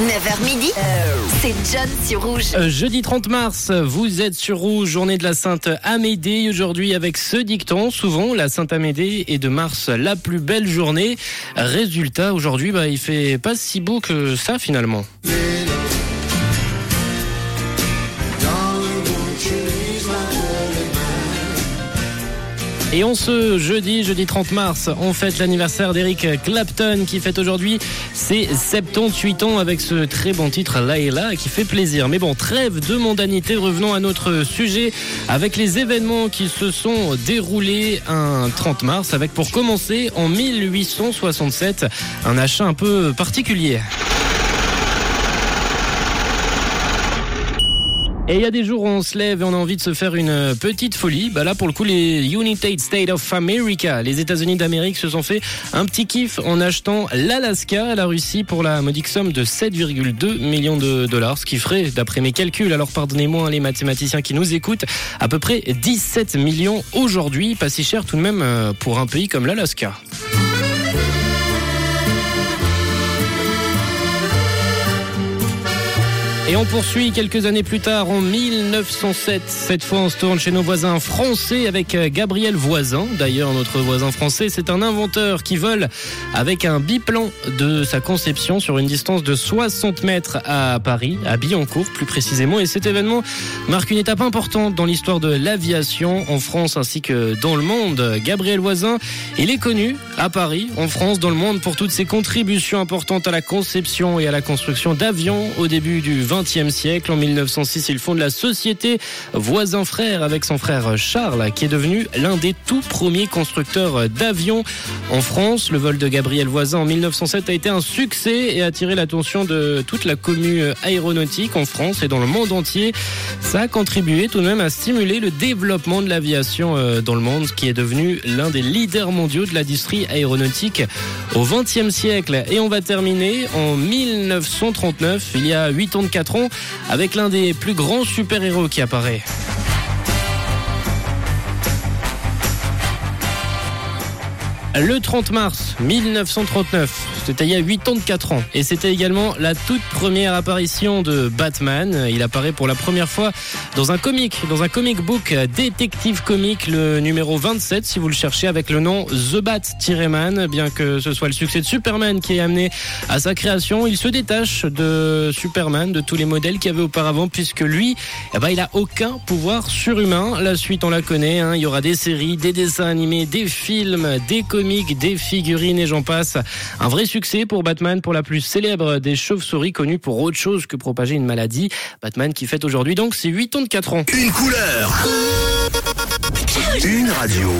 9h midi, c'est John sur Rouge. Euh, jeudi 30 mars, vous êtes sur Rouge, journée de la Sainte Amédée. Aujourd'hui, avec ce dicton, souvent la Sainte Amédée est de mars la plus belle journée. Résultat, aujourd'hui, bah, il fait pas si beau que ça finalement. Et on se jeudi, jeudi 30 mars, on fête l'anniversaire d'Eric Clapton qui fête aujourd'hui ses 78 ans avec ce très bon titre Layla qui fait plaisir. Mais bon, trêve de mondanité, revenons à notre sujet avec les événements qui se sont déroulés un 30 mars avec pour commencer en 1867 un achat un peu particulier. Et il y a des jours où on se lève et on a envie de se faire une petite folie. Bah là, pour le coup, les United States of America, les États-Unis d'Amérique, se sont fait un petit kiff en achetant l'Alaska à la Russie pour la modique somme de 7,2 millions de dollars, ce qui ferait, d'après mes calculs, alors pardonnez-moi les mathématiciens qui nous écoutent, à peu près 17 millions aujourd'hui. Pas si cher tout de même euh, pour un pays comme l'Alaska. Et on poursuit quelques années plus tard, en 1907. Cette fois, on se tourne chez nos voisins français avec euh, Gabriel Voisin. D'ailleurs, notre voisin français, c'est un inventeur qui vole avec un biplan de sa conception sur une distance de 60 mètres à Paris, à Billancourt plus précisément. Et cet événement marque une étape importante dans l'histoire de l'aviation en France ainsi que dans le monde. Gabriel Voisin, il est connu à Paris, en France, dans le monde pour toutes ses contributions importantes à la conception et à la construction d'avions au début du 20 20e siècle. En 1906, il fonde la société Voisin Frère avec son frère Charles, qui est devenu l'un des tout premiers constructeurs d'avions en France. Le vol de Gabriel Voisin en 1907 a été un succès et a attiré l'attention de toute la commune aéronautique en France et dans le monde entier. Ça a contribué tout de même à stimuler le développement de l'aviation euh, dans le monde, qui est devenu l'un des leaders mondiaux de l'industrie aéronautique au 20e siècle. Et on va terminer en 1939, il y a 8 ans de avec l'un des plus grands super-héros qui apparaît. Le 30 mars 1939, c'était il y a 84 ans. Et c'était également la toute première apparition de Batman. Il apparaît pour la première fois dans un comic, dans un comic book détective comic, le numéro 27, si vous le cherchez, avec le nom The Bat-Man. Bien que ce soit le succès de Superman qui est amené à sa création, il se détache de Superman, de tous les modèles qu'il y avait auparavant, puisque lui, eh ben, il a aucun pouvoir surhumain. La suite, on la connaît. Hein. Il y aura des séries, des dessins animés, des films, des comics des figurines et j'en passe. Un vrai succès pour Batman, pour la plus célèbre des chauves-souris connue pour autre chose que propager une maladie. Batman qui fête aujourd'hui donc ses 8 ans de 4 ans. Une couleur. Une radio.